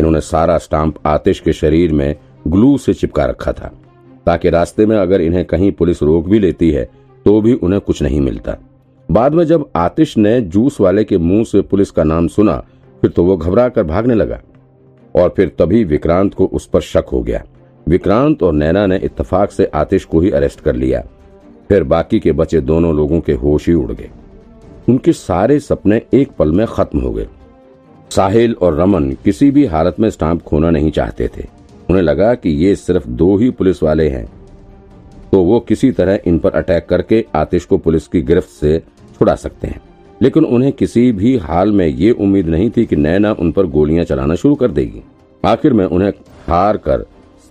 इन्होंने सारा स्टाम्प आतिश के शरीर में ग्लू से चिपका रखा था, ताकि रास्ते में अगर इन्हें कहीं पुलिस रोक भी लेती है तो भी उन्हें कुछ नहीं मिलता। बाद में जब आतिश ने जूस वाले के मुँह से पुलिस का नाम सुना, फिर तो वो घबरा कर भागने लगा, और फिर तभी विक्रांत को उस पर शक हो गया। विक्रांत और नैना ने इत्तेफाक से आतिश को ही अरेस्ट कर लिया। फिर बाकी के बचे दोनों लोगों के होश ही उड़ गए। उनके सारे सपने एक पल में खत्म हो गए। साहिल और रमन किसी भी हालत में स्टाम्प खोना नहीं चाहते थे। उन्हें लगा कि ये सिर्फ़ दो ही पुलिस वाले हैं। तो वो किसी तरह इन पर अटैक करके आतिश को पुलिस की गिरफ्त से छुड़ा सकते हैं। लेकिन उन्हें किसी भी हाल में ये उम्मीद नहीं थी कि नैना उन पर गोलियाँ चलाना शुरू कर देगी। आखिर में उन्हें हार कर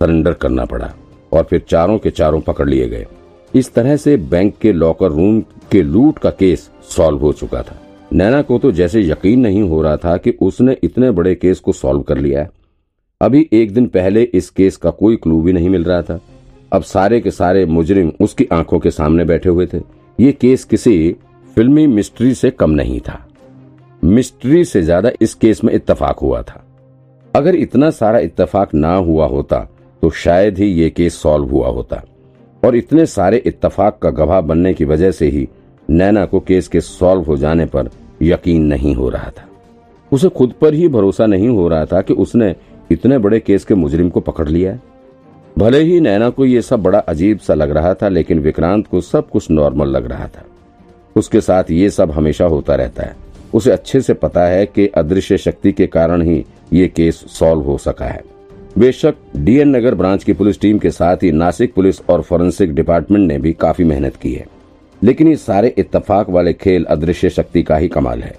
सरेंडर करना पड़ा और फिर चारों के चारों पकड़ लिए गए। इस तरह से बैंक के लॉकर रूम के लूट का केस सॉल्व हो चुका था। नैना को तो जैसे यकीन नहीं हो रहा था कि उसने इतने बड़े केस को सॉल्व कर लिया है। अभी एक दिन पहले इस केस का कोई क्लू भी नहीं मिल रहा था। अब सारे के सारे मुजरिम उसकी आँखों के सामने बैठे हुए थे। ये केस किसी फिल्मी मिस्ट्री से कम नहीं था। मिस्ट्री से ज़्यादा इस केस में इत्तेफाक हुआ था। अगर इतना सारा इत्तेफाक ना हुआ होता तो शायद ही ये केस सॉल्व हुआ होता। और इतने सारे इत्तेफाक का गवाह बनने की वजह से ही नैना को केस के सॉल्व हो जाने पर यकीन नहीं हो रहा था। उसे खुद पर ही भरोसा नहीं हो रहा था कि उसने इतने बड़े केस के मुजरिम को पकड़ लिया। भले ही नैना को यह सब बड़ा अजीब सा लग रहा था, लेकिन विक्रांत को सब कुछ नॉर्मल लग रहा था। उसके साथ ये सब हमेशा होता रहता है। उसे अच्छे से पता है कि अदृश्य शक्ति के कारण ही ये केस सॉल्व हो सका है। बेशक डीएन नगर ब्रांच की पुलिस टीम के साथ ही नासिक पुलिस और फोरेंसिक डिपार्टमेंट ने भी काफ़ी मेहनत की है। लेकिन ये सारे इत्तेफाक वाले खेल अदृश्य शक्ति का ही कमाल है।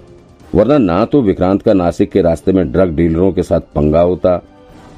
वरना ना तो विक्रांत का नासिक के रास्ते में ड्रग डीलरों के साथ पंगा होता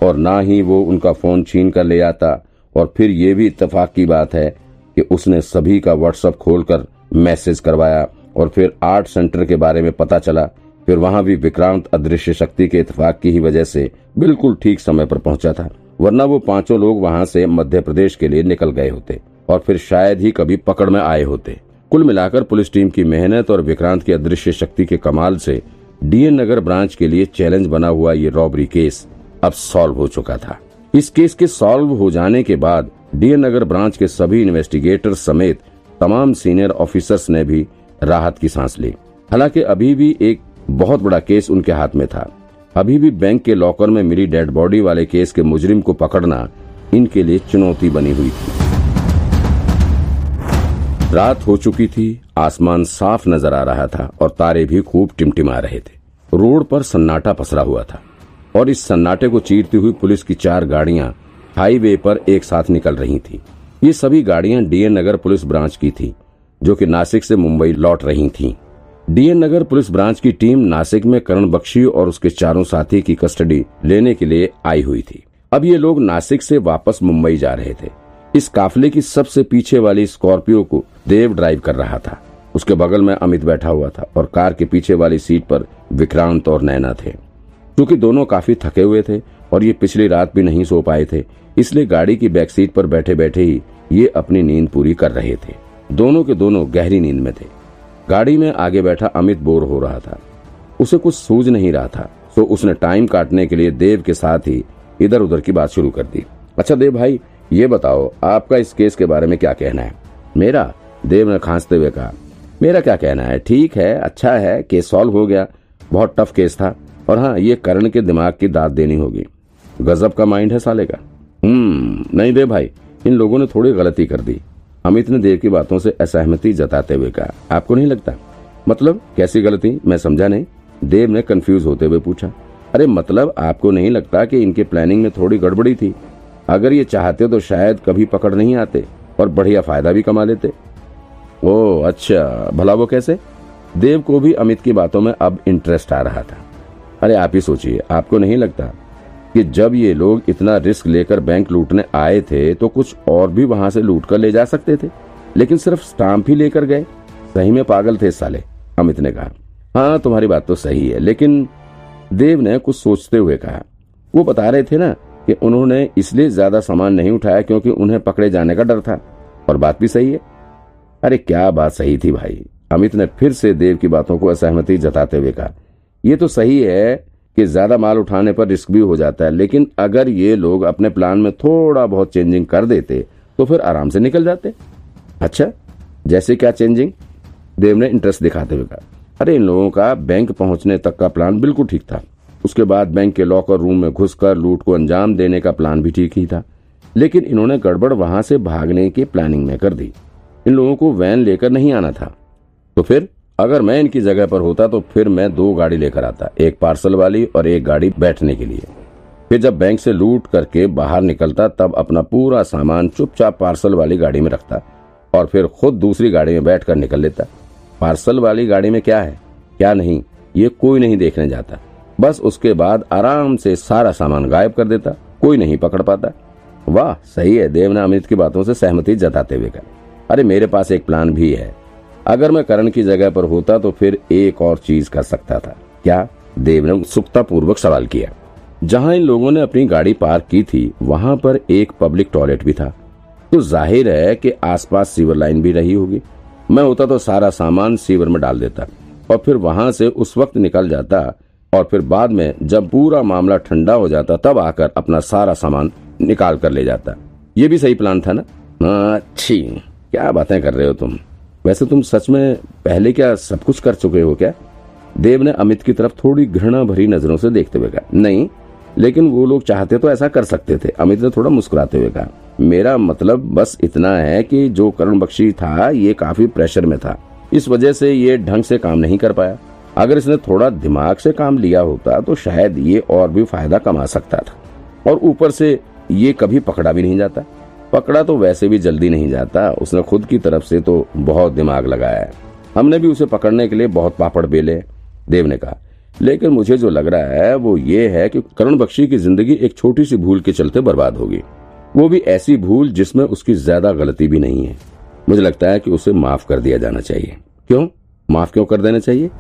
और ना ही वो उनका फ़ोन छीन कर ले आता। और फिर ये भी इत्तेफाक की बात है कि उसने सभी का व्हाट्सएप खोलकर मैसेज करवाया और फिर आर्ट सेंटर के बारे में पता चला। फिर वहाँ भी विक्रांत अदृश्य शक्ति के इतफाक की ही वजह से बिल्कुल ठीक समय पर पहुँचा था। वरना वो पाँचों लोग वहाँ से मध्य प्रदेश के लिए निकल गए होते। और फिर शायद ही कभी पकड़ में आए होते। कुल मिलाकर पुलिस टीम की मेहनत और विक्रांत की अदृश्य शक्ति के कमाल से डीएन नगर ब्रांच के लिए चैलेंज बना हुआ ये रॉबरी केस अब सॉल्व हो चुका था। इस केस के सॉल्व हो जाने के बाद डीएन नगर ब्रांच के सभी इन्वेस्टिगेटर समेत तमाम सीनियर ऑफिसर्स ने भी राहत की सांस ली। हालाँकि अभी भी एक बहुत बड़ा केस उनके हाथ में था। अभी भी बैंक के लॉकर में मिली डेड बॉडी वाले केस के मुजरिम को पकड़ना इनके लिए चुनौती बनी हुई थी। रात हो चुकी थी, आसमान साफ़ नज़र आ रहा था और तारे भी खूब टिमटिमा रहे थे। रोड पर सन्नाटा पसरा हुआ था और इस सन्नाटे को चीरती हुई पुलिस की चार गाड़ियाँ हाईवे पर एक साथ निकल रही थी। ये सभी गाड़ियाँ डीएन नगर पुलिस ब्रांच की थी, जो कि नासिक से मुंबई लौट रही थी। डीएन नगर पुलिस ब्रांच की टीम नासिक में करण बख्शी और उसके चारों साथी की कस्टडी लेने के लिए आई हुई थी। अब ये लोग नासिक से वापस मुंबई जा रहे थे। इस काफले की सबसे पीछे वाली स्कॉर्पियो को देव ड्राइव कर रहा था। उसके बगल में अमित बैठा हुआ था और कार के पीछे वाली सीट पर विक्रांत और नैना थे। क्योंकि दोनों काफ़ी थके हुए थे और ये पिछली रात भी नहीं सो पाए थे, इसलिए गाड़ी की बैक सीट पर बैठे बैठे ही ये अपनी नींद पूरी कर रहे थे। दोनों के दोनों गहरी नींद में थे। गाड़ी में आगे बैठा अमित बोर हो रहा था। उसे कुछ सूझ नहीं रहा था तो उसने टाइम काटने के लिए देव के साथ ही इधर उधर की बात शुरू कर दी। अच्छा देव भाई ये बताओ, आपका इस केस के बारे में क्या कहना है? मेरा? देव ने खांसते हुए कहा। मेरा क्या कहना है? ठीक है अच्छा है, केस सॉल्व हो गया। बहुत टफ केस था। और हाँ ये करण के दिमाग की दाद देनी होगी। गजब का माइंड है साले का। हम्म नहीं देव भाई, इन लोगों ने थोड़ी गलती कर दी। अमित ने देव की बातों से असहमति जताते हुए कहा। आपको नहीं लगता? मतलब कैसी गलती? मैं समझा नहीं। देव ने कंफ्यूज होते हुए पूछा। अरे मतलब आपको नहीं लगता कि इनके प्लानिंग में थोड़ी गड़बड़ी थी? अगर ये चाहते तो शायद कभी पकड़ नहीं आते और बढ़िया फ़ायदा भी कमा लेते। ओ अच्छा भला वो कैसे? देव को भी अमित की बातों में अब इंटरेस्ट आ रहा था। अरे, आप ही सोचिए, आपको नहीं लगता कि जब ये लोग इतना रिस्क लेकर बैंक लूटने आए थे तो कुछ और भी वहाँ से लूट कर ले जा सकते थे? लेकिन सिर्फ़ स्टाम्प ही लेकर गए। सही में पागल थे साले, अमित ने कहा। हाँ तुम्हारी बात तो सही है, लेकिन देव ने कुछ सोचते हुए कहा। वो बता रहे थे ना कि उन्होंने इसलिए ज़्यादा सामान नहीं उठाया क्योंकि उन्हें पकड़े जाने का डर था। और बात भी सही है। अरे क्या बात सही थी भाई। अमित ने फिर से देव की बातों को असहमति जताते हुए कहा। यह तो सही है कि ज़्यादा माल उठाने पर रिस्क भी हो जाता है, लेकिन अगर ये लोग अपने प्लान में थोड़ा बहुत चेंजिंग कर देते तो फिर आराम से निकल जाते। अच्छा जैसे क्या चेंजिंग? देव ने इंटरेस्ट दिखाते हुए कहा। अरे इन लोगों का बैंक पहुँचने तक का प्लान बिल्कुल ठीक था। उसके बाद बैंक के लॉकर रूम में घुसकर लूट को अंजाम देने का प्लान भी ठीक ही था। लेकिन इन्होंने गड़बड़ वहाँ से भागने की प्लानिंग में कर दी। इन लोगों को वैन लेकर नहीं आना था। तो फिर, अगर मैं इनकी जगह पर होता तो फिर मैं दो गाड़ी लेकर आता, एक पार्सल वाली और एक गाड़ी बैठने के लिए। फिर जब बैंक से लूट करके बाहर निकलता, तब अपना पूरा सामान चुपचाप पार्सल वाली गाड़ी में रखता और फिर खुद दूसरी गाड़ी में बैठकर निकल लेता। पार्सल वाली गाड़ी में क्या है? क्या नहीं? ये कोई नहीं देखने जाता। बस उसके बाद आराम से सारा सामान गायब कर देता, कोई नहीं पकड़ पाता। वाह, सही है, देव ने अमित की बातों से सहमति जताते हुए कहा। अरे, मेरे पास एक प्लान भी है। अगर मैं करण की जगह पर होता तो फिर एक और चीज़ कर सकता था। क्या? देव ने उत्सुकता पूर्वक सवाल किया। जहाँ इन लोगों ने अपनी गाड़ी पार्क की थी, वहाँ पर एक पब्लिक टॉयलेट भी था। तो ज़ाहिर है कि आसपास सीवर लाइन भी रही होगी। मैं होता तो सारा सामान सीवर में डाल देता, और फिर वहाँ से उस वक्त निकल जाता और फिर बाद में जब पूरा मामला ठंडा हो जाता, तब आकर अपना सारा सामान निकाल कर ले जाता। ये भी सही प्लान था ना? अच्छी। क्या बातें कर रहे हो तुम? वैसे तुम सच में पहले क्या सब कुछ कर चुके हो क्या? देव ने अमित की तरफ़ थोड़ी घृणा भरी नज़रों से देखते हुए कहा, नहीं, लेकिन वो लोग चाहते तो ऐसा कर सकते थे, अमित ने थोड़ा मुस्कुराते हुए कहा। मेरा मतलब बस इतना है कि जो करण बख्शी था, ये काफ़ी प्रेशर में था। इस वजह से ये ढंग से काम नहीं कर पाया। अगर इसने थोड़ा दिमाग से काम लिया होता तो शायद ये और भी फ़ायदा कमा सकता था। और ऊपर से ये कभी पकड़ा भी नहीं जाता। पकड़ा तो वैसे भी जल्दी नहीं जाता, उसने खुद की तरफ़ से तो बहुत दिमाग लगाया है। हमने भी उसे पकड़ने के लिए बहुत पापड़ बेले, देव ने कहा। लेकिन मुझे जो लग रहा है, वो ये है कि करण बख्शी की ज़िंदगी एक छोटी सी भूल के चलते बर्बाद होगी। वो भी ऐसी भूल जिसमें उसकी ज़्यादा गलती भी नहीं है। मुझे लगता है कि उसे माफ़ कर दिया जाना चाहिए। क्यों? माफ़ क्यों कर देना चाहिए?